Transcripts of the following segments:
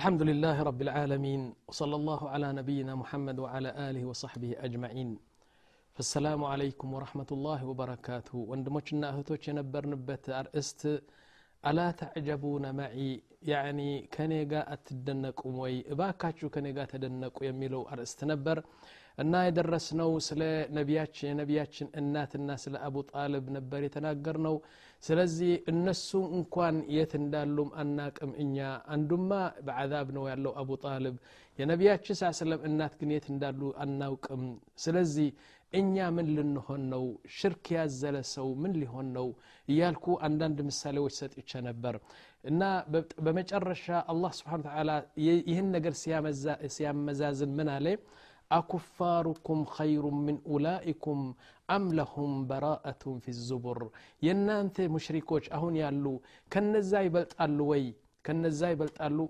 الحمد لله رب العالمين وصلى الله على نبينا محمد وعلى آله وصحبه أجمعين فالسلام عليكم ورحمة الله وبركاته وندموشنا أهتوش ينبرنبت أرئست ألا تعجبون معي يعني كنيغا أتدنقوا وي باكاتشو كنيغا تدنقوا يميلو أرئست نبر እና የደረስነው ስለ ነቢያችን የነቢያችን እናትና ስለ አቡ ጣልብ ነበር የተናገር ነው ስለዚህ እነሱ እንኳን የት እንዳሉም አናቅም እኛ። አንዱማ በዓዛብ ነው ያለው አቡ ጣልብ። የነቢያችን ሳ ስለም እናት ግን የት እንዳሉ አናውቅም። ስለዚህ እኛ ምን ልንሆን ነው? ሽርክ ያዘለ ሰው ምን ሊሆን ነው? እያልኩ አንዳንድ ምሳሌዎች ሰጥቼ ነበር። እና በመጨረሻ አላህ ስብሓን ተላ ይህን ነገር ሲያመዛዝን ምን አለ أكفاركم خير من أولئكم أم لهم براءة في الزبر؟ ينانت مشركوش أهون يالو كن زاي بلت ألوي كان زاي بلت ألو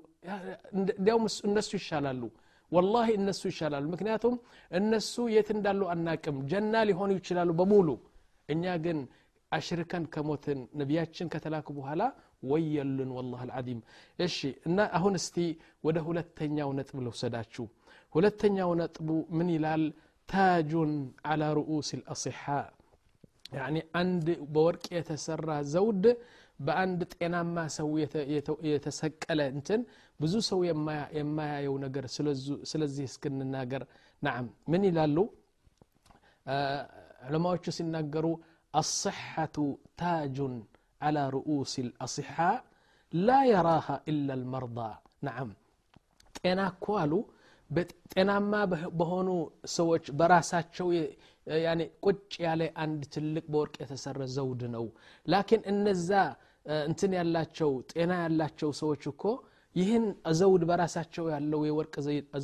ديوم الناس يشالالو والله الناس يشالالو مكنياتهم الناس يتندالو أنكم جنة لهون يشالالو بمولو إن ياقن أشركا كموت نبياتشن كتلاكو بوهلا ويلن والله العظيم إشي أهون استي وده لتنيا ونتبلو سداتشو ሁለተኛው ነጥቡ ምን ይላል ታጁን አላ ሩኡስ ልአሲሓ ያኒ አንድ በወርቅ የተሰራ ዘውድ በአንድ ጤናማ ሰው የተሰቀለ እንትን ብዙ ሰው የማያየው ነገር ስለዚህ እስክንናገር ናም ምን ይላሉ ዑለማዎቹ ሲናገሩ አصحة تاج على رؤوس الأصحاء لا يراها إلا المرضى نعم ጤና እኮ አሉ ጤናማ በሆኑ ሰዎች በራሳቸው ቁጭ ያለ አንድ ትልቅ በወርቅ የተሰራ ዘውድ ነው። ላኪን እነዛ እንትን ያላቸው ጤና ያላቸው ሰዎች እኮ ይህን ዘውድ በራሳቸው ያለው የወርቅ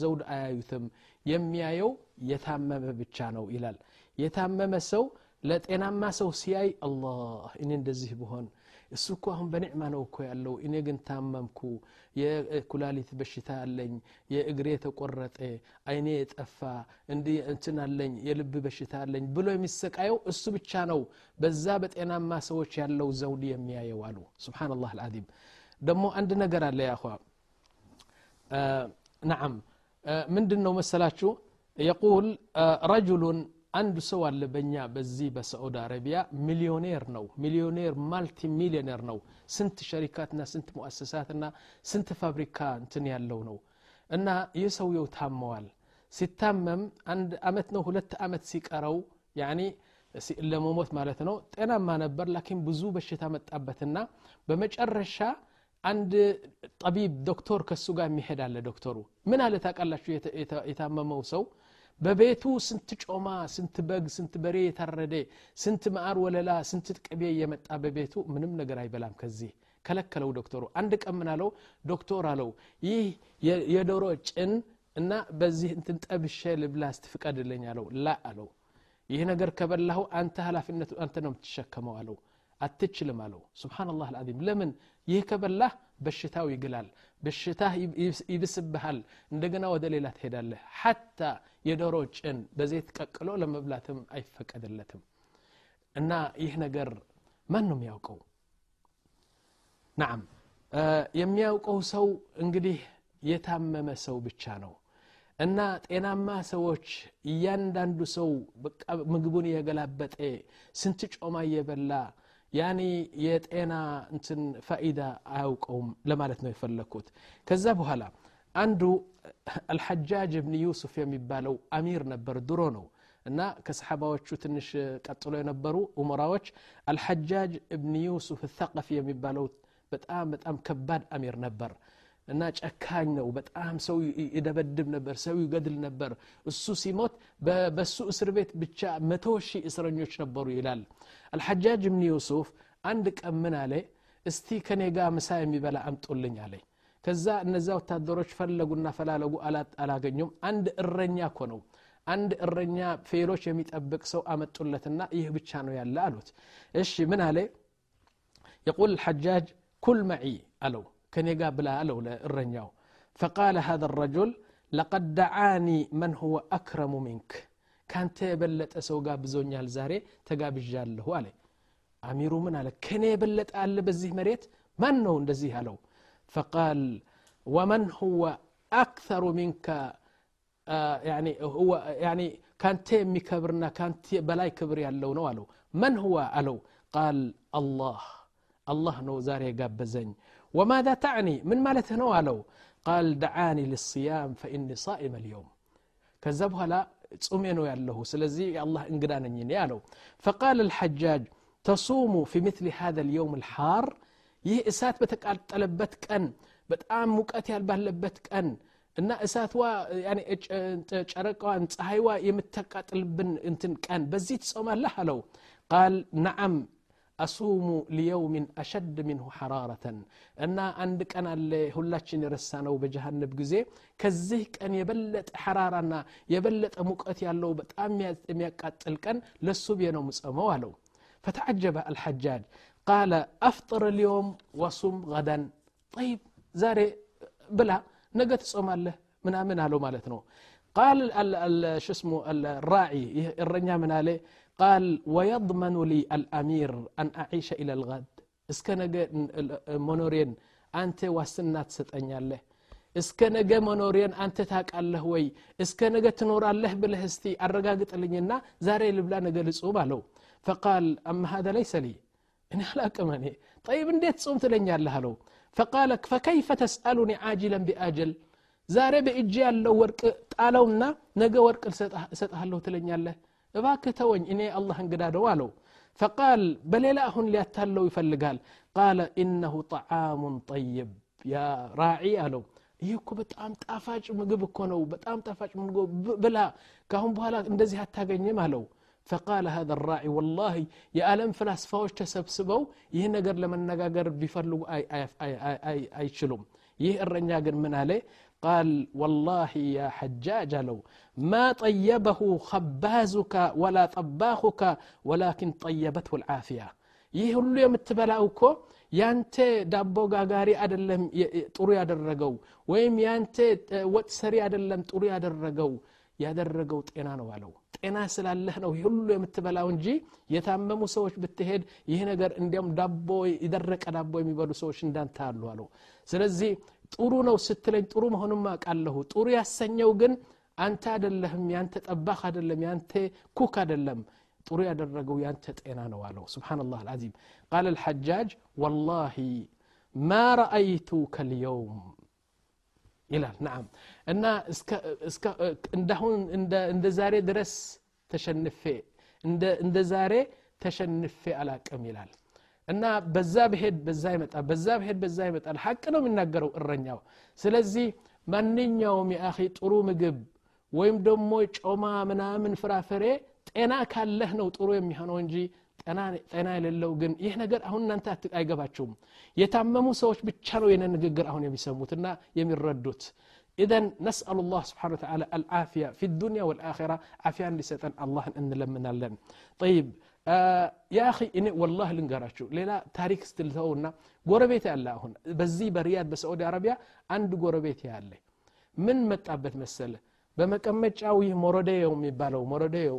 ዘውድ አያዩትም። የሚያየው የታመመ ብቻ ነው ይላል። የታመመ ሰው ለጤናማ ሰው ሲያይ አላህ እኔ እንደዚህ ብሆን እሱ እኮ አሁን በኒዕማ ነው እኮ ያለው እኔ ግን ታመምኩ የኩላሊት በሽታ አለኝ የእግሬ የተቆረጠ አይኔ የጠፋ እንዲህ እንትን አለኝ የልብ በሽታ አለኝ ብሎ የሚሰቃየው እሱ ብቻ ነው በዛ በጤናማ ሰዎች ያለው ዘውድ የሚያየው አሉ ስብናላህ አልዓዚም ደግሞ አንድ ነገር አለ ያኳ ናዓም ምንድን ነው መሰላችሁ የቁል ረጅሉን አንድ ሰው አለ በእኛ በዚህ በሳዑዲ አረቢያ ሚሊዮኔር ነው። ሚሊዮኔር ማልቲ ሚሊዮኔር ነው። ስንት ሸሪካትና ስንት ሙአሰሳትና ስንት ፋብሪካ እንትን ያለው ነው። እና ይህ ሰውየው ታመዋል። ሲታመም አንድ አመት ነው ሁለት አመት ሲቀረው ለመሞት ማለት ነው። ጤናማ ነበር ላኪን ብዙ በሽታ መጣበትና በመጨረሻ አንድ ጠቢብ ዶክተር ከሱ ጋር የሚሄድ ዶክተሩ። ምን አለ ታውቃላችሁ የታመመው ሰው በቤቱ ስንት ጮማ ስንት በግ ስንት በሬ የታረደ ስንት ማዕር ወለላ ስንት ቅቤ እየመጣ በቤቱ ምንም ነገር አይበላም ከዚህ። ከለከለው ዶክተሩ። አንድ ቀን ምን አለው? ዶክተር አለው ይህ የዶሮ ጭን እና በዚህ እንትን ጠብሼ ልብላ ስትፍቀድልኝ አለው። ላ አለው ይህ ነገር ከበላሁ አንተ ኃላፊነቱ አንተ ነው የምትሸከመው አለው። አትችልም አለው። ስብናላህ አልዓዚም። ለምን? ይህ ከበላህ በሽታው ይግላል በሽታህ ይብስብሃል እንደገና ወደ ሌላ ትሄዳለህ። ሐታ የዶሮ ጭን በዘይት ቀቅሎ ለመብላትም አይፈቀድለትም። እና ይህ ነገር ማን ነው የሚያውቀው? ናም የሚያውቀው ሰው እንግዲህ የታመመ ሰው ብቻ ነው። እና ጤናማ ሰዎች እያንዳንዱ ሰው ምግቡን እየገላበጠ ስንት ጮማ እየበላ ያኒ የጤና እንትን ፋኢዳ አያውቀውም ለማለት ነው የፈለግኩት ከዛ በኋላ አንዱ አልሐጃጅ እብን ዩሱፍ የሚባለው አሚር ነበር ድሮ ነው እና ከሰሓባዎቹ ትንሽ ቀጥሎ የነበሩ ኡመራዎች አልሐጃጅ እብን ዩሱፍ ተቀፊ የሚባለው በጣም በጣም ከባድ አሚር ነበር እና ጨካኝ ነው። በጣም ሰው ይደበድብ ነበር ሰው ይገድል ነበር። እሱ ሲሞት በሱ እስር ቤት ብቻ መቶ ሺህ እስረኞች ነበሩ ይላል። አልሐጃጅ ብን ዩሱፍ አንድ ቀን ምን አለ? እስቲ ከኔ ጋር ምሳ የሚበላ አምጦልኝ አለኝ። ከዛ እነዛ ወታደሮች ፈለጉና ፈላለጉ አላገኙም። አንድ እረኛ ኮ ነው። አንድ እረኛ ፌሎች የሚጠብቅ ሰው አመጡለትና ይህ ብቻ ነው ያለ አሉት። እሺ ምን አለ? የቁል ሐጃጅ ኩል መዒ አለው። ከኔ ጋር ብላ አለው ለእረኛው فقال هذا الرجل لقد دعاني من هو أكرم منك ካንተ የበለጠ ሰው ጋብዞኛል ዛሬ ተጋብዣለሁ አለ አሚሩ ምን አለ ከኔ የበለጠ አለ በዚህ መሬት ማን ነው እንደዚህ አለው فقال ወመን ሁወ አክተሩ ሚንከ ካንተ የሚከብርና ካንተ በላይ ክብር ያለው ነው አለው መን ሁወ አለው ቃል አላህ አላህ ነው ዛሬ የጋበዘኝ وماذا تعني؟ من مالت هنا لو؟ قال دعاني للصيام فإني صائم اليوم. كذبها لا تؤمنوا يا الله. سلزي يا الله انقدان يا لو فقال الحجاج تصوم في مثل هذا اليوم الحار؟ يه إسات بتقال أن بتقام مكاتي البهلبتك أن إن إسات وا يعني تشارك وان تهيوا يمتقات البن انتن كان بزيت صوم الله قال نعم አሱሙ ሊየውሚን አሸድ ሚንሁ ሐራረተን እና አንድ ቀን አለ ሁላችን የረሳ ነው በጀሃነብ ጊዜ ከዚህ ቀን የበለጠ ሐራራና የበለጠ ሙቀት ያለው በጣም የሚያቃጥል ቀን ለሱ ብዬ ነው ምጸመው አለው فتعجب الحجاج قال أفطر اليوم وصم غدا طيب زاري بلا نقت تصوم له من من هلو مالتنا قال شو اسمه الراعي الرنيا من عليه قال ويضمن لي الأمير أن أعيش إلى الغد. اسكن مونورين أنت وسنات ستأني الله اسكن مونورين أنت تاك الله وي اسكن تنور الله بالهستي الرقاق تلنينا زاري لبلا نقل سؤباله فقال أما هذا ليس لي إن لا كماني طيب إن ديت صمت لن له فقال فكيف تسألني عاجلا بأجل زاري بإجيال لو ورق تعالونا نقا ورق ستأهله تلن يالله እባክ ተወኝ እኔ አላህ እንግዳደው አለው ፈቃል በሌላ አሁን ሊያታለው ይፈልጋል ቃለ ኢነሁ ጣዓሙን ጠይብ ያ ራዒ አለው ይህ እኮ በጣም ጣፋጭ ምግብ እኮ ነው በጣም ጣፋጭ ምግብ ብላ ከአሁን በኋላ እንደዚህ አታገኝም አለው فقال هذا الراعي والله يا ألم فلاسفاوش تسبسبوا ይህ ነገር ለመነጋገር ቢፈልጉ አይችሉም ይህ እረኛ ግን ምን አለ قال والله يا حجاج لو ما طيبه خبازك ولا طباخك ولكن طيبته العافية ይህ ሁሉ የምትበላው እኮ ያንተ ዳቦ ጋጋሪ አደለም ጥሩ ያደረገው ወይም ያንተ ወጥ ሰሪ አደለም ጥሩ ያደረገው ያደረገው ጤና ነው አለው ጤና ስላለህ ነው ሁሉ የምትበላው እንጂ የታመሙ ሰዎች ብትሄድ ይህ ነገር እንዲያም ዳቦ የደረቀ ዳቦ የሚበሉ ሰዎች እንዳንተ አሉ አለው ስለዚህ ጥሩ ነው ስትለኝ ጥሩ መሆኑን ማቃለሁ ጥሩ ያሰኘው ግን አንተ አደለህም ያንተ ጠባህ አደለም ያንተ ኩክ አደለም ጥሩ ያደረገው ያንተ ጤና ነው አለው ስብናላህ አልዓዚም ቃለ ልሐጃጅ ወላሂ ማ ረአይቱ ከልየውም ይላል ናም እና እንዳሁን እንደ ዛሬ ድረስ ተሸንፌ እንደ ዛሬ ተሸንፌ አላቅም ይላል እና በዛ ብሄድ በዛ ይመጣል በዛ ብሄድ በዛ ይመጣል ሀቅ ነው የሚናገረው እረኛው ስለዚህ ማንኛውም የአኺ ጥሩ ምግብ ወይም ደግሞ ጮማ ምናምን ፍራፍሬ ጤና ካለህ ነው ጥሩ የሚሆነው እንጂ ጤና የሌለው ግን ይህ ነገር አሁን እናንተ አይገባቸውም የታመሙ ሰዎች ብቻ ነው የነ ንግግር አሁን የሚሰሙትና የሚረዱት إذن نسأل الله سبحانه وتعالى العافية في الدنيا والآخرة عافية لسيطان الله أن لمنا لن طيب የአኺ እኔ ወላህ ልንገራችሁ ሌላ ታሪክ ስትልተውና ጎረቤት ያለ አሁን። በዚህ በሪያድ በሳዑዲ አረቢያ አንድ ጎረቤት ያለ። ምን መጣበት መሰለ? በመቀመጫው ይህ ሞሮዴዮ የሚባለው ሞሮዴዮ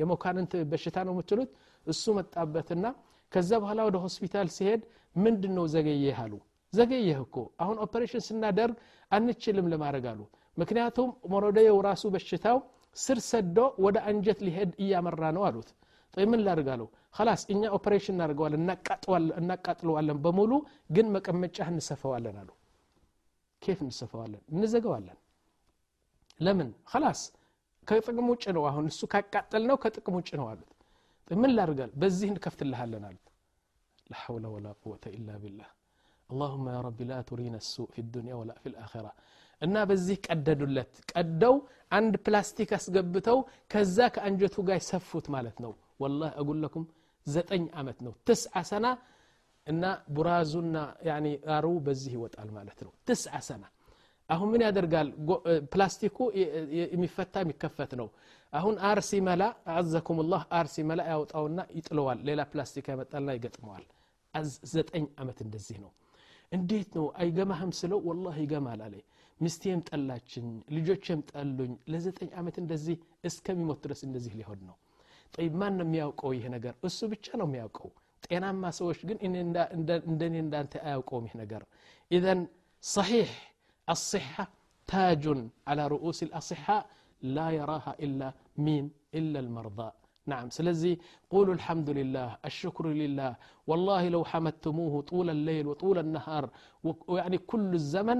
የሞካንንት በሽታ ነው የምትሉት? እሱ መጣበትና ከዛ በኋላ ወደ ሆስፒታል ሲሄድ ምንድን ነው ዘገየህ አሉ። ዘገየህ እኮ አሁን ኦፐሬሽን ስናደርግ አንችልም ለማድረግ አሉ። ምክንያቱም ሞሮዴዮው ራሱ በሽታው ስር ሰዶ ወደ አንጀት ሊሄድ እያመራ ነው አሉት። ምን ላድርግ አለው ከላስ እኛ ኦፐሬሽን እናደርገዋለን እናቃጥለዋለን በሙሉ ግን መቀመጫ እንሰፈዋለን አሉ ኬፍ እንሰፈዋለን እንዘገዋለን ለምን ከላስ ከጥቅም ውጭ ነው አሁን እሱ ካቃጠል ነው ከጥቅም ውጭ ነው አሉት ምን ላድርጋል በዚህ እንከፍትልሃለን አሉት لا حول ولا قوة إلا بالله اللهم يا رب لا ترينا السوء في الدنيا ولا في الآخرة እና በዚህ ቀደዱለት ቀደው አንድ ፕላስቲክ አስገብተው ከዛ ከአንጀቱ ጋር ሰፉት ማለት ነው ወላሂ አጉለኩም ዘጠኝ ዓመት ነው ትስዓ ሰና እና ቡራዙና አሩ በዚህ ይወጣል ማለት ነው ትስዓ ሰና አሁን ምን ያደርጋል ፕላስቲኩ የሚፈታ የሚከፈት ነው አሁን አር ሲመላ አዘኩም ላህ አር ሲመላ ያወጣውና ይጥለዋል ሌላ ፕላስቲክ ያመጣልና ይገጥመዋል ዘጠኝ ዓመት እንደዚህ ነው እንዴት ነው አይገማህም ስለው ወላ ይገማል አለ ሚስቴም ጠላችኝ ልጆችም ጠሉኝ ለዘጠኝ ዓመት እንደዚህ እስከሚሞት ድረስ እንደዚህ ሊሆን ነው ጠይብ ማን ነው የሚያውቀው ይህ ነገር እሱ ብቻ ነው የሚያውቀው ጤናማ ሰዎች ግን እንደኔ እንዳንተ አያውቀውም ይህ ነገር ኢዘን ሰሒሕ الصحة تاج على رؤوس الأصحاء لا يراها إلا مين إلا المرضى نعم سلزي قولوا الحمد لله الشكر لله والله لو حمدتموه طول الليل وطول النهار ويعني كل الزمن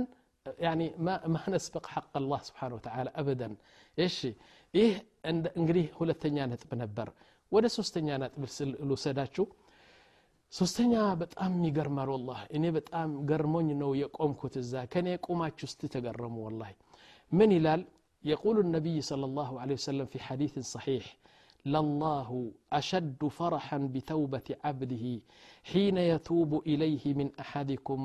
يعني ما ما نسبق حق الله سبحانه وتعالى أبدا إيش إيه እንግዲህ ሁለተኛ ነጥብ ነበር ወደ ሶስተኛ ነጥብ ልውሰዳችሁ ሶስተኛ በጣም ይገርማል ወላ እኔ በጣም ገርሞኝ ነው የቆምኩት እዛ ከኔ ቁማችሁ እስቲ ተገረሙ ወላ ምን ይላል يقول النبي صلى الله عليه وسلم في حديث صحيح لله أشد فرحا بتوبة عبده حين يتوب إليه من أحدكم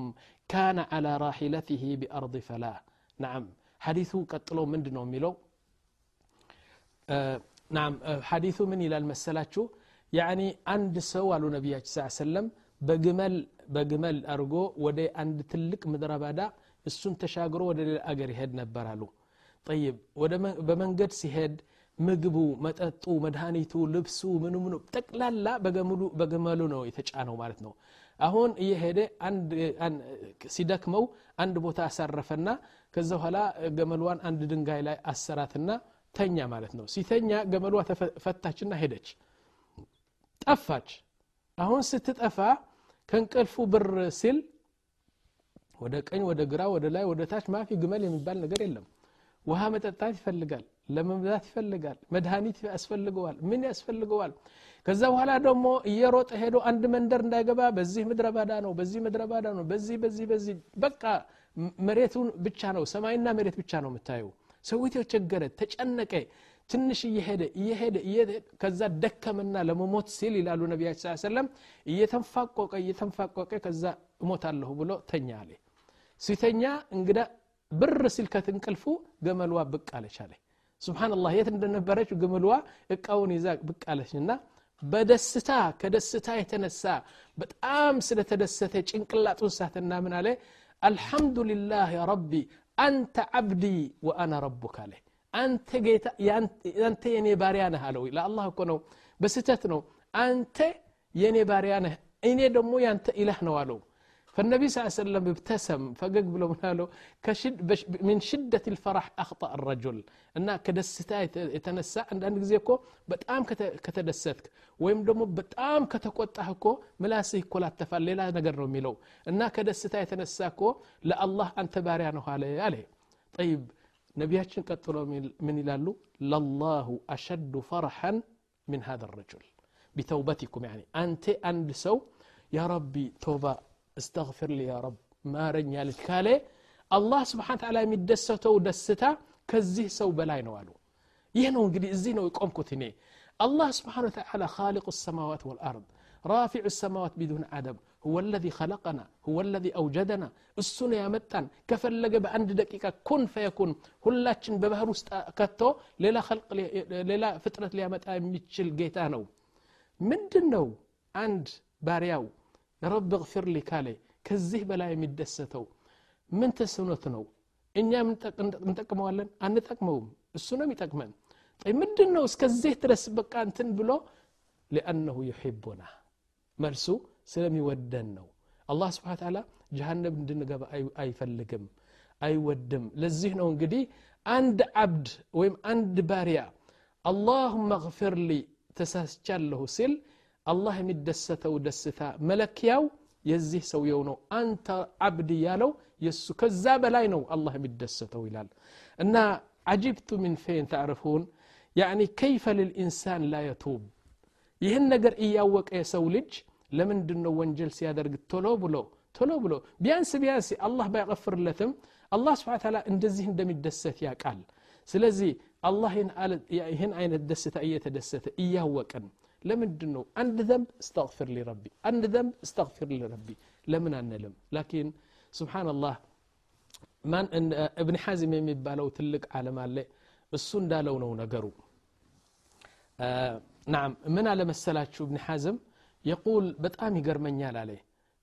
كان على راحلته بأرض فلاة نعم حديث قتلوا من دنو ميلو ናም ሐዲቱ ምን ይላል መሰላችሁ ያኒ አንድ ሰው አሉ ነቢያችን ስ ሰለም በግመል በግመል አርጎ ወደ አንድ ትልቅ ምድረ በዳ እሱን ተሻግሮ ወደ ሌላ አገር ይሄድ ነበር አሉ ጠይብ በመንገድ ሲሄድ ምግቡ መጠጡ መድኃኒቱ ልብሱ ምኑ ምኑ ጠቅላላ በገመሉ ነው የተጫነው ማለት ነው አሁን እየሄደ ሲደክመው አንድ ቦታ አሳረፈና ከዛ በኋላ ገመልዋን አንድ ድንጋይ ላይ አሰራትና ተኛ ማለት ነው። ሲተኛ ገመሏ ፈታችና ሄደች። ጠፋች። አሁን ስትጠፋ ከእንቅልፉ ብር ሲል ወደ ቀኝ ወደ ግራ ወደ ላይ ወደ ታች ማፊ ግመል የሚባል ነገር የለም። ውሃ መጠጣት ይፈልጋል ለመብዛት ይፈልጋል መድኃኒት ያስፈልገዋል ምን ያስፈልገዋል? ከዛ በኋላ ደግሞ እየሮጠ ሄዶ አንድ መንደር እንዳይገባ በዚህ ምድረ ባዳ ነው በዚህ ምድረ ባዳ ነው በዚህ በዚህ በዚህ በቃ መሬቱን ብቻ ነው ሰማይና መሬት ብቻ ነው የምታየው ሰዊት ቸገረ ተጨነቀ ትንሽ እየሄደ እየሄደ ከዛ ደከመና ለመሞት ሲል ይላሉ ነቢያችን ስ ሰለም እየተንፋቆቀ እየተንፋቆቀ ከዛ እሞታለሁ ብሎ ተኛ አለ። ሲተኛ እንግዳ ብር ሲል ከትንቅልፉ ገመልዋ ብቅ አለች አለ። ስብናላህ የት እንደነበረች ግመልዋ እቃውን ይዛ ብቅ አለችና በደስታ ከደስታ የተነሳ በጣም ስለተደሰተ ጭንቅላጡን ሳትና ምን አለ? አልሐምዱሊላህ ረቢ አንተ አብዲ ወአና ረቡክ አለ አንተ ጌታ አንተ የኔ ባሪያ ነህ አለው ለአላህ እኮ ነው በስተት ነው አንተ የኔ ባሪያ ነህ እኔ ደግሞ ያንተ ኢላህ ነው አለው فالنبي صلى الله عليه وسلم ابتسم فقق بلو كشد من شدة الفرح أخطأ الرجل. أن كدستا يتنسى عند عند زيكو بتأم كتدستك ويم دمو بتأم كتقوتها كو ملاسي كولا تفعل ليلا نقر ميلو. أن كدستا يتنسى كو لا الله أنت باريانو عليه عليه. طيب نبياتشن قتلوا من يلالو لله أشد فرحا من هذا الرجل. بتوبتكم يعني. أنت عند سو يا ربي توبة استغفر لي يا رب. ما رنيا لكالي الله سبحانه وتعالى يمدسته دستا كزيه سو بلاي نوالو. يهنو انقدي الزينو يقوم كتني الله سبحانه وتعالى خالق السماوات والأرض. رافع السماوات بدون عدم هو الذي خلقنا. هو الذي أوجدنا. السنة يا متان كفلق بأند دقيقة. كن فيكون هلاتشن ببهر كتو ليلا خلق ليلا فترة ليامتا يمتشل جيتانو من دنو عند بارياو رب اغفر لي كالي كزيه بلا يمدسته من تسنوت نو إن يا من تك من أن تكمهم السنو ميتكمن طيب مد النو سكزيه ترس بك أن تنبلو لأنه يحبنا. مرسو سلمي ودنو. الله سبحانه وتعالى جهنم دن قبا أي, أي فلقم أي ودم لزيه نو قدي عند عبد ويم عند باريا. اللهم اغفر لي. تساس سل. سيل አላህ የሚደሰተው ደስታ መለኪያው የዚህ ሰውየው ነው አንተ አብድ ያለው የሱ ከዛ በላይ ነው አላህ የሚደሰተው ይላል እና አጂብቱ ምን ፌን ታዕርፉን ያኒ ከይፈ ልልኢንሳን ላ የቱብ ይህን ነገር እያወቀ የሰው ልጅ ለምንድን ነው ወንጀል ሲያደርግ ቶሎ ብሎ ቶሎ ብሎ ቢያንስ ቢያንስ አላህ ባይቀፍርለትም አላህ ስብሓን ታላ እንደዚህ እንደሚደሰት ያቃል ስለዚህ አላህ ይህን አይነት ደስታ እየተደሰተ እያወቀን ለምንድን ነው አንድ ዘንብ እስተግፊር ሊረቢ አንድ ዘንብ እስተግፊር ሊረቢ ለምን አንልም ላኪን ስብሓንላህ ማን እብን ሐዝም የሚባለው ትልቅ ዓለም አለ እሱ እንዳለው ነው ነገሩ ናም ምን አለመሰላችሁ እብን ሐዝም የቁል በጣም ይገርመኛል አለ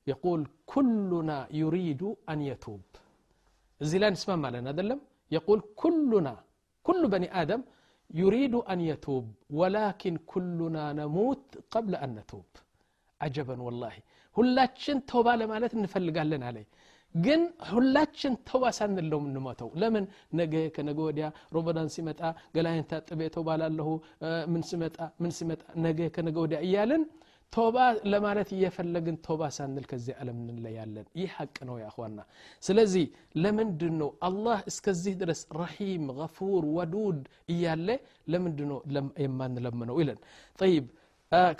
የቁል ኩሉና ዩሪዱ አን የቱብ እዚህ ላይ እንስማማለን አደለም የቁል ኩሉና ኩሉ በኒ አደም يريد أن يتوب ولكن كلنا نموت قبل أن نتوب عجبا والله ሁላችን ተውባ ለማለት እንፈልጋለን አለ ግን ሁላችን ተውባ ሳንል ነው የምንሞተው ለምን ነገ ከነገ ወዲያ ሮመዳን ሲመጣ ገላይን ታጥቤ ተውባላለሁ ምን ሲመጣ ምን ሲመጣ ነገ ከነገ ወዲያ እያልን ቶባ ለማለት እየፈለግን ቶባ ሳንል ከዚህ ዓለም እንለያለን ይህ ሐቅ ነው ያዋና ስለዚህ ለምንድን ነው አላህ እስከዚህ ድረስ ረሒም ገፉር ወዱድ እያለ ለምንድን ነው የማንለምነው ይለን ጠይብ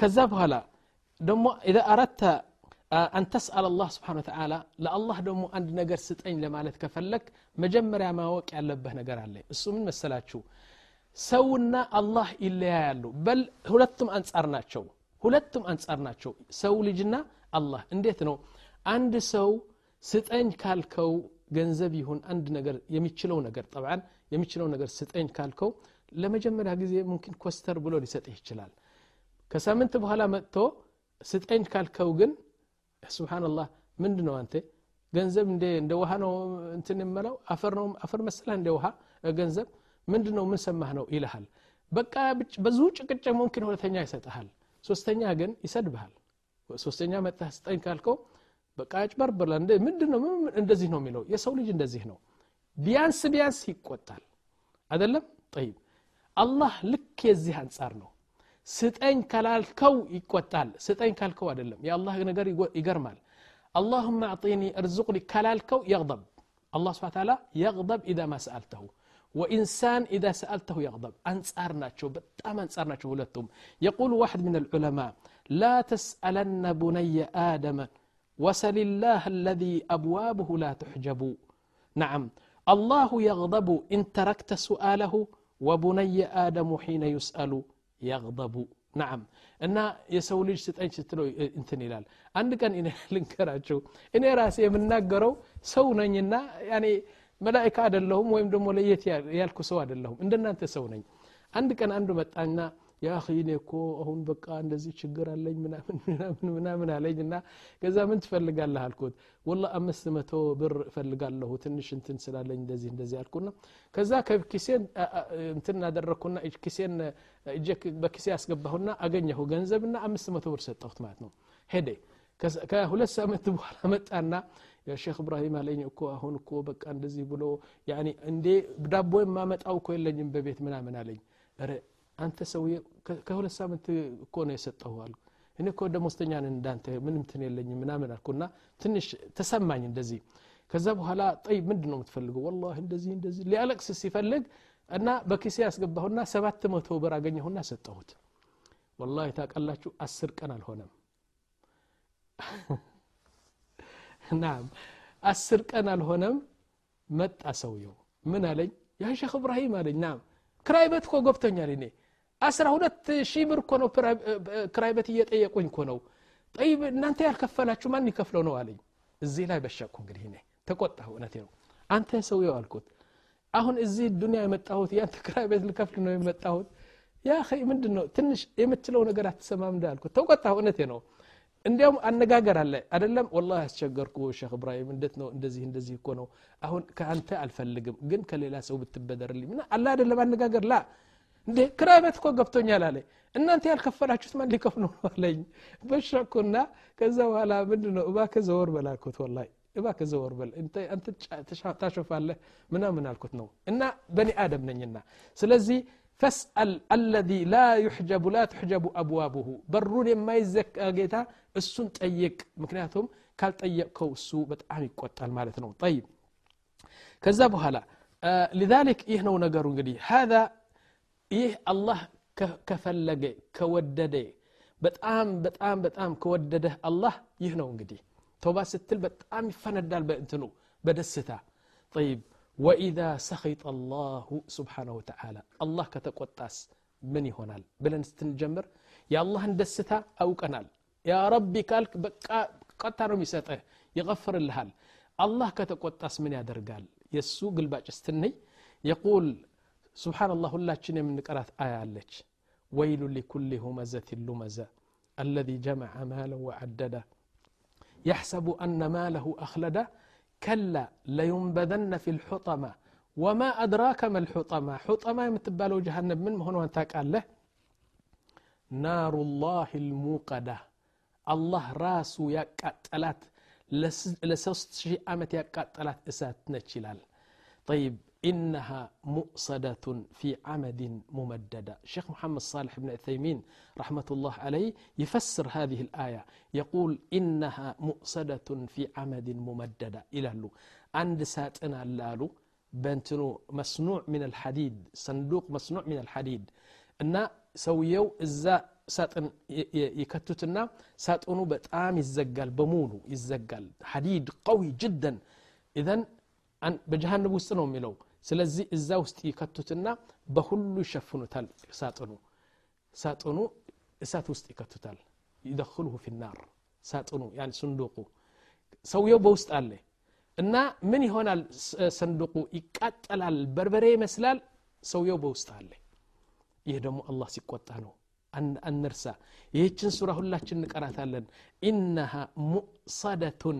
ከዛ በኋላ ደሞ ኢዛ አረድተ አን ተስአል አላህ ስብሓን ወተዓላ ለአላህ ደግሞ አንድ ነገር ስጠኝ ለማለት ከፈለግ መጀመሪያ ማወቅ ያለብህ ነገር አለ እሱ ምን መሰላችሁ ሰውና አላህ ይለያያሉ በል ሁለቱም አንጻር ናቸው ሁለቱም አንጻር ናቸው ሰው ልጅና አላህ እንዴት ነው አንድ ሰው ስጠኝ ካልከው ገንዘብ ይሁን አንድ ነገር የሚችለው ነገር ጠብዓን የሚችለው ነገር ስጠኝ ካልከው ለመጀመሪያ ጊዜ ሙምኪን ኮስተር ብሎ ሊሰጥህ ይችላል ከሳምንት በኋላ መጥቶ ስጠኝ ካልከው ግን ስብሓንላህ ምንድ ነው አንተ ገንዘብ እንደ ውሃ ነው እንትን የመለው አፈር ነው አፈር መሰለህ እንደ ውሃ ገንዘብ ምንድ ነው ምን ሰማህ ነው ይልሃል በቃ ብዙ ጭቅጭቅ ሙምኪን ሁለተኛ ይሰጥሃል ሶስተኛ ግን ይሰድብሃል ሶስተኛ መጥተህ ስጠኝ ካልከው በቃ ያጭበርብራል ምንድን ነው እንደዚህ ነው የሚለው የሰው ልጅ እንደዚህ ነው ቢያንስ ቢያንስ ይቆጣል አደለም ጠይብ አላህ ልክ የዚህ አንጻር ነው ስጠኝ ካላልከው ይቆጣል ስጠኝ ካልከው አይደለም የአላህ ነገር ይገርማል አላሁማ አዕጢኒ እርዝቁኒ ካላልከው የቅደብ አላህ ስብን ታላ የቅደብ ኢዳ ማ ሰአልተሁ وإنسان إذا سألته يغضب أنصار ناتشو بتام أنصار ناتشو ولتم يقول واحد من العلماء لا تسألن بني آدم وسل الله الذي أبوابه لا تحجب نعم الله يغضب إن تركت سؤاله وبني آدم حين يسأل يغضب ናዓም እና የሰው ልጅ ስጠኝ ስትለው እንትን ይላል አንድ ቀን እኔ ልንገራቸው እኔ ራሴ የምናገረው ሰው ነኝና ያኔ መላይካ አደለሁም ወይም ደግሞ ለየት ያልኩ ሰው አደለሁም እንደናንተ ሰው ነኝ አንድ ቀን አንዱ መጣና ያ እኔ እኮ አሁን በቃ እንደዚህ ችግር አለኝ ምናምን ምናምን አለኝ እና ከዛ ምን ትፈልጋለህ አልኩት ወላ አምስት መቶ ብር እፈልጋለሁ ትንሽ እንትን ስላለኝ እንደዚህ እንደዚህ አልኩና ከዛ ከኪሴን እንትን አደረግኩና ኪሴን እጄ በኪሴ ያስገባሁና አገኘሁ ገንዘብና አምስት መቶ ብር ሰጠሁት ማለት ነው ሄደ ከሁለት ሳምንት በኋላ መጣና የሼክ እብራሂም አለኝ እኮ አሁን እኮ በቃ እንደዚህ ብሎ እንዴ ዳቦ የማመጣው እኮ የለኝም በቤት ምናምን አለኝ። አንተ ሰውዬ ከሁለት ሳምንት እኮ ነው የሰጠሁ አልኩ። እኔ እኮ ደሞስተኛ ነን እንዳንተ ምንም ትን የለኝም ምናምን አልኩና ትንሽ ተሰማኝ እንደዚህ። ከዛ በኋላ ጠይ ምንድ ነው የምትፈልገው? ወላ እንደዚህ እንደዚህ ሊያለቅስ ሲፈልግ እና በኪሴ ያስገባሁና ሰባት መቶ ብር አገኘሁና ሰጠሁት። ወላ ታቃላችሁ አስር ቀን አልሆነም ናም። አስር ቀን አልሆነም። መጣ ሰውየው። ምን አለኝ? ያ ሼክ እብራሂም አለኝ። ናም። ክራይ ቤት እኮ ገብቶኛል እኔ። አስራ ሁለት ሺህ ብር እኮ ነው ክራይ እየጠየቁኝ እኮ ነው። ጠይብ እናንተ ያልከፈላችሁ ማን ይከፍለው ነው አለኝ። እዚህ ላይ በሸቅኩ እንግዲህ እኔ። ተቆጣሁ። እውነቴ ነው። አንተ ሰውየው አልኩት። አሁን እዚህ ዱኒያ የመጣሁት ያንተ ክራይ ልከፍል ነው የመጣሁት? ያ ምንድን ነው ትንሽ የምትለው ነገር አትሰማም እንደ አልኩት ተቆጣሁ። እውነቴ ነው እንዲያውም አነጋገር አለ። አደለም ወላ ያስቸገርኩ ሼክ እብራሂም እንዴት ነው እንደዚህ እንደዚህ እኮ ነው። አሁን ከአንተ አልፈልግም ግን ከሌላ ሰው ብትበደርልኝ ምና አላ አደለም አነጋገር ላ። እንዴ ክራይ እኮ ገብቶኛል አለ እናንተ ያልከፈላችሁት ማን ሊከፍሉ አለኝ። በሻኩና ከዛ በኋላ ምንድ ነው እባከ ዘወር በላልኩት ወላ እባከ ዘወር በል። አንተ ታሾፋለህ ምናምን አልኩት ነው። እና በኒ አደም ነኝና። ስለዚህ ፈስአል አለዚ ላ ዩሕጀቡ ላ ትሕጀቡ አብዋብሁ በሩን የማይዘጋ ጌታ እሱን ጠይቅ ምክንያቱም ካልጠየቅከው እሱ በጣም ይቆጣል ማለት ነው ጠይብ ከዛ በኋላ لذلك ይህ ነው ነገሩ እንግዲህ هذا ይህ አላህ ከፈለገ ከወደደ በጣም በጣም በጣም ከወደደህ አላህ ይህ ነው እንግዲህ ተውባ ስትል በጣም ይፈነዳል በእንትኑ በደስታ طيب وإذا سخط الله سبحانه وتعالى الله كتقطاس من يهونال بلن ستنجمر يا الله دستا أوقنال يا ربي كالك بقى قطر ميسطه يغفر الهال الله كتقطاس من يادرقال يسو قلباج استني يقول سبحان الله ሁላችን የምንቀራት አያ አለች ወይሉ ሊኩል ሁመዘት ሉመዘ الذي جمع مالا وعدده يحسب أن ماله أخلده كلا لينبذن في الحطمة. وما أدراك ما الحطمة؟ حطمة يمتبالو جهنم من مهن وانتا قال له نار الله الموقدة الله راسو يا قتلات لسست شي أمت يا قتلات إسات نتشلال طيب إنها مؤصدة في عمد ممددة شيخ محمد صالح بن عثيمين رحمة الله عليه يفسر هذه الآية يقول إنها مؤصدة في عمد ممددة إلى له عند ساتنا اللالو بنتنو مصنوع من الحديد صندوق مصنوع من الحديد እና ሰውየው እዛ ሳጥን ይከቱትና ሳጥኑ በጣም ይዘጋል በሙሉ ይዘጋል ሐዲድ ቀዊ ጅደን ኢዘን በጀሃንብ ውስጥ ነው የሚለው ስለዚህ እዛ ውስጥ ይከቱትና በሁሉ ይሸፍኑታል ሳጥኑ ሳጥኑ እሳት ውስጥ ይከቱታል ይደክሉሁ ፊናር ሳጥኑ ያን ስንዱቁ ሰውየው በውስጥ አለ እና ምን ይሆናል ሰንዱቁ ይቃጠላል በርበሬ ይመስላል ሰውየው በውስጥ አለ ይህ ደግሞ አላህ ሲቆጣ ነው አንርሳ ይህችን ሱራ ሁላችን እንቀራታለን ኢነሃ ሙእሰደቱን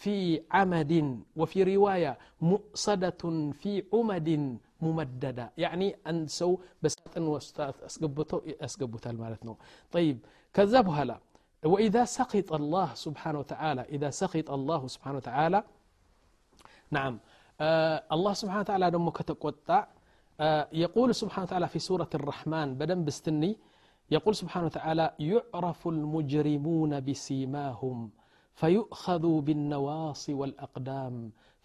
في عمد وفي رواية مؤصدة في عمد ممددة. يعني أن سو بساتن أسقبته أسقبته المالتنا طيب كذبها لا. وإذا سخط الله سبحانه وتعالى إذا سخط الله سبحانه وتعالى نعم. آه الله سبحانه وتعالى تقطع آه يقول سبحانه وتعالى في سورة الرحمن بدن بستني يقول سبحانه وتعالى يعرف المجرمون بسيماهم فيؤخذوا بالنواصي والأقدام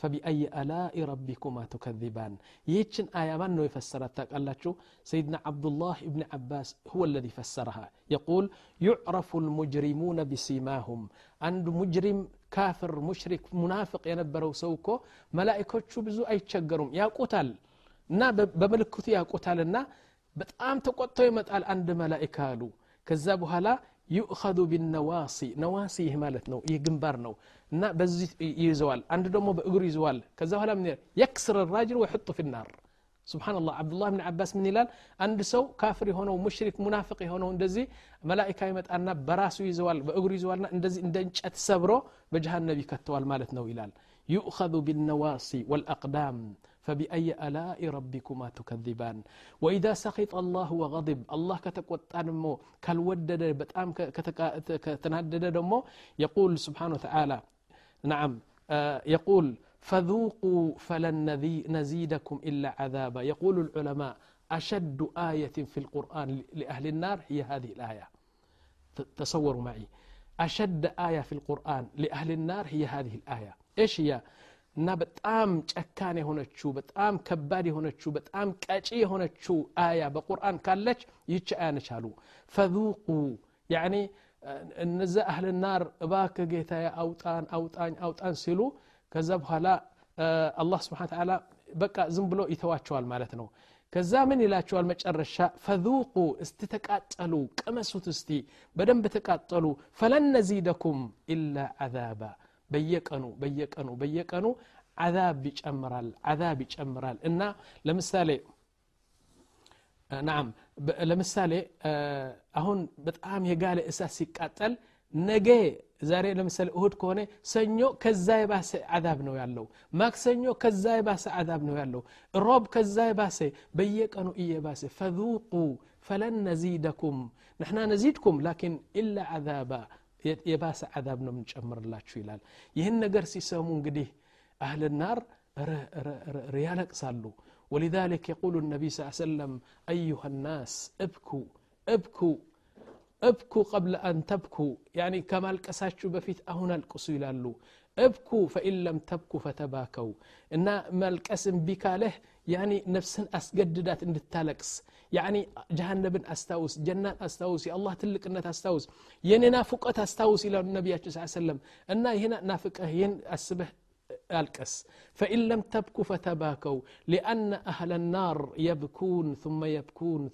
فبأي آلاء ربكما تكذبان يتشن آية من يفسرت قال سيدنا عبد الله بن عباس هو الذي فسرها يقول يعرف المجرمون بسيماهم عند مجرم كافر مشرك منافق ينبروا سوكو ملائكة بزو أي تشجرهم يا قتال እና በምልክቱ ያውቁታልና በጣም ተቆጥቶ ይመጣል አንድ መላኢካ አሉ ከዛ በኋላ ዩእኸዙ ቢነዋሲ ነዋሲ ይህ ማለት ነው ይህ ግንባር ነው እና በዚህ ይይዘዋል አንድ ደግሞ በእግሩ ይዘዋል ከዛ በኋላ ምን የክስር ራጅል ወይሕጡ ፊናር ስብሓንላህ አብዱላህ ብን አባስ ምን ይላል አንድ ሰው ካፍር የሆነው ሙሽሪክ ሙናፍቅ የሆነው እንደዚህ መላኢካ ይመጣና በራሱ ይዘዋል በእግሩ ይዘዋልና እንደዚህ እንደ እንጨት ሰብሮ በጀሃነብ ይከተዋል ማለት ነው ይላል ዩእኸዙ ቢነዋሲ ወልአቅዳም فبأي آلاء ربكما تكذبان. وإذا سخط الله وغضب الله كتقوطان مو كالودد بتأم كتنهدد دمو يقول سبحانه وتعالى نعم آه يقول فذوقوا فلن نزيدكم إلا عذابا. يقول العلماء أشد آية في القرآن لأهل النار هي هذه الآية. تصوروا معي. أشد آية في القرآن لأهل النار هي هذه الآية. إيش هي؟ እና በጣም ጨካን የሆነችው በጣም ከባድ የሆነችው በጣም ቀጪ የሆነችው አያ በቁርአን ካለች ይች አያ ነች አሉ ፈذቁ ያኒ እነዚ አህል ናር እባክ ጌታ አውጣን አውጣኝ አውጣን ሲሉ ከዛ በኋላ አላህ ስብሓን ተዓላ በቃ ዝም ብሎ ይተዋቸዋል ማለት ነው ከዛ ምን ይላቸዋል መጨረሻ ፈذቁ እስቲ ተቃጠሉ ቅመሱት እስቲ በደንብ ተቃጠሉ ፈለን ነዚደኩም ኢላ ዓዛባ በየቀኑ በየቀኑ በየቀኑ አዛብ ይጨምራል አዛብ ይጨምራል። እና ለምሳሌ ናም ለምሳሌ አሁን በጣም የጋለ እሳት ሲቃጠል ነገ ዛሬ ለምሳሌ እሁድ ከሆነ ሰኞ ከዛ የባሰ አዛብ ነው ያለው። ማክሰኞ ከዛ የባሰ አዛብ ነው ያለው። ሮብ ከዛ የባሰ በየቀኑ እየባሰ ፈذቁ ፈለን ነዚደኩም ንሕና ነዚድኩም ላኪን ኢላ ዓዛባ የባሰ ዓዛብ ነው የምንጨምርላችሁ ይላል ይህን ነገር ሲሰሙ እንግዲህ አህል ናር ያለቅሳሉ ولذلك يقول النبي صلى الله عليه وسلم أيها الناس ابكوا ابكوا ابكوا قبل أن تبكوا يعني كما الكساتشو بفيت أهنا القصو يلالو ابكوا فإن لم تبكوا فتباكوا إن ما الكسم بك له يعني نفسا أسجددات إن التالكس يعني جهنم أستوس جنة أستوس يا الله تلك أن أستوس ين نافقة أستوس إلى النبي صلى الله عليه وسلم. أن هنا نافقة ين أسبه ألكس فإن لم تبكوا فتباكوا لأن أهل النار يبكون ثم يبكون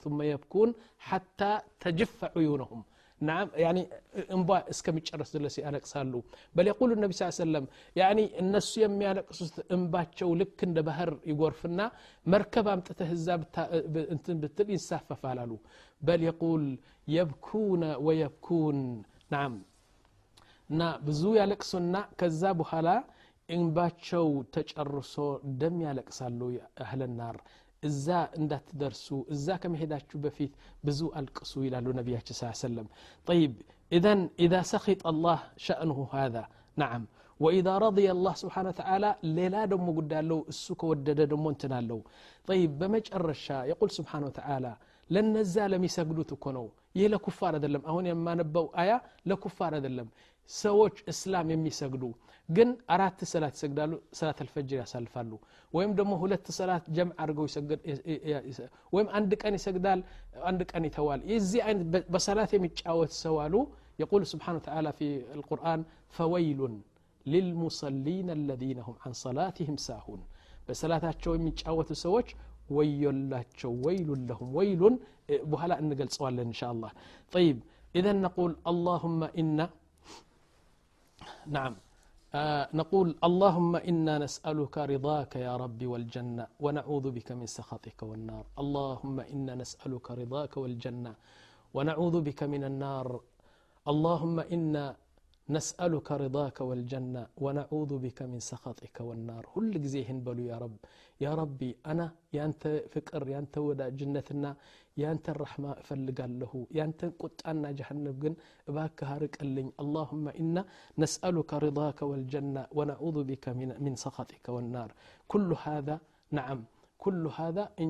እንቧ እስከሚጨረስ ድረስ ያለቅሳሉ። በል የቁሉ ነቢ ስ ሰለም እነሱ የሚያለቅሱት እንባቸው ልክ እንደ ባህር ይጎርፍና መርከብ አምጥተህ እዛ ብትል ይንሳፈፋል አሉ። በል የቁል የብኩነ ወየብኩን ናም። እና ብዙ ያለቅሱና ከዛ በኋላ እንባቸው ተጨርሶ ደም ያለቅሳሉ አህለናር። እዛ እንዳትደርሱ እዛ ከመሄዳችሁ በፊት ብዙ አልቅሱ ይላሉ ነቢያችን ስ ሰለም طيب إذن إذا سخط الله شأنه هذا نعم وإذا رضي الله سبحانه وتعالى ليلا دم قد له السك ودد دم انتنا له طيب بمجرشا يقول سبحانه وتعالى لنزا لم يسجدوا تكونوا ይህ ለኩፋር አይደለም። አሁን የማነበው አያ ለኩፋር አይደለም። ሰዎች እስላም የሚሰግዱ ግን አራት ሰላት ይሰግዳሉ ሰላት አልፈጅር ያሳልፋሉ ወይም ደግሞ ሁለት ሰላት ጀምዕ አድርገው ወይም አንድ ቀን ይሰግዳል አንድ ቀን ይተዋል የዚህ አይነት በሰላት የሚጫወት ሰው አሉ يقول سبحانه وتعالى في القرآن فويل للمصلين الذين هم عن صلاتهم ساهون በሰላታቸው የሚጫወቱ ሰዎች ወዮላቸው ወይሉን ለሁም ወይሉን በኋላ እንገልጸዋለን እንሻ አላህ طيب إذا نقول اللهم إنا نعم. آه نقول اللهم إنا نسألك رضاك يا ربي والجنة ونعوذ بك من سخطك والنار. اللهم إنا نسألك رضاك والجنة ونعوذ بك من النار. اللهم إنا نسألك رضاك والجنة ونعوذ بك من سخطك والنار. ሁልጊዜ ይህን በሉ يا رب يا ربي እኔ ያንተ ፍቅር ያንተ ውዴታ ጀነትና ያንተ الرحمة እፈልጋለሁ ያንተ ቁጣና ጀሀነም ግን እባክህ አርቅልኝ اللهم إنا نسألك رضاك والجنة ونعوذ بك من, من سخطك والنار كل هذا نعم كل هذا إن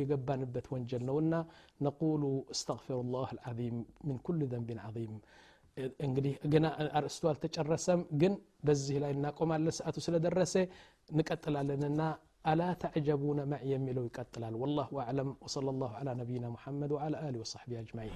يقبان بت وانجلنا نقول استغفر الله العظيم من كل ذنب عظيم እንግዲህ ገና አርእስቱ አልተጨረሰም ግን በዚህ ላይ እናቆማለን ሰዓቱ ስለደረሰ እንቀጥላለንና አላ ተዕጀቡነ ማዕ የሚለው ይቀጥላል ወላሁ አዕለም ወሰለ ላሁ ዐላ ነቢይና ሙሐመድ ወዐላ አሊ ወሰሕቢ አጅማዒን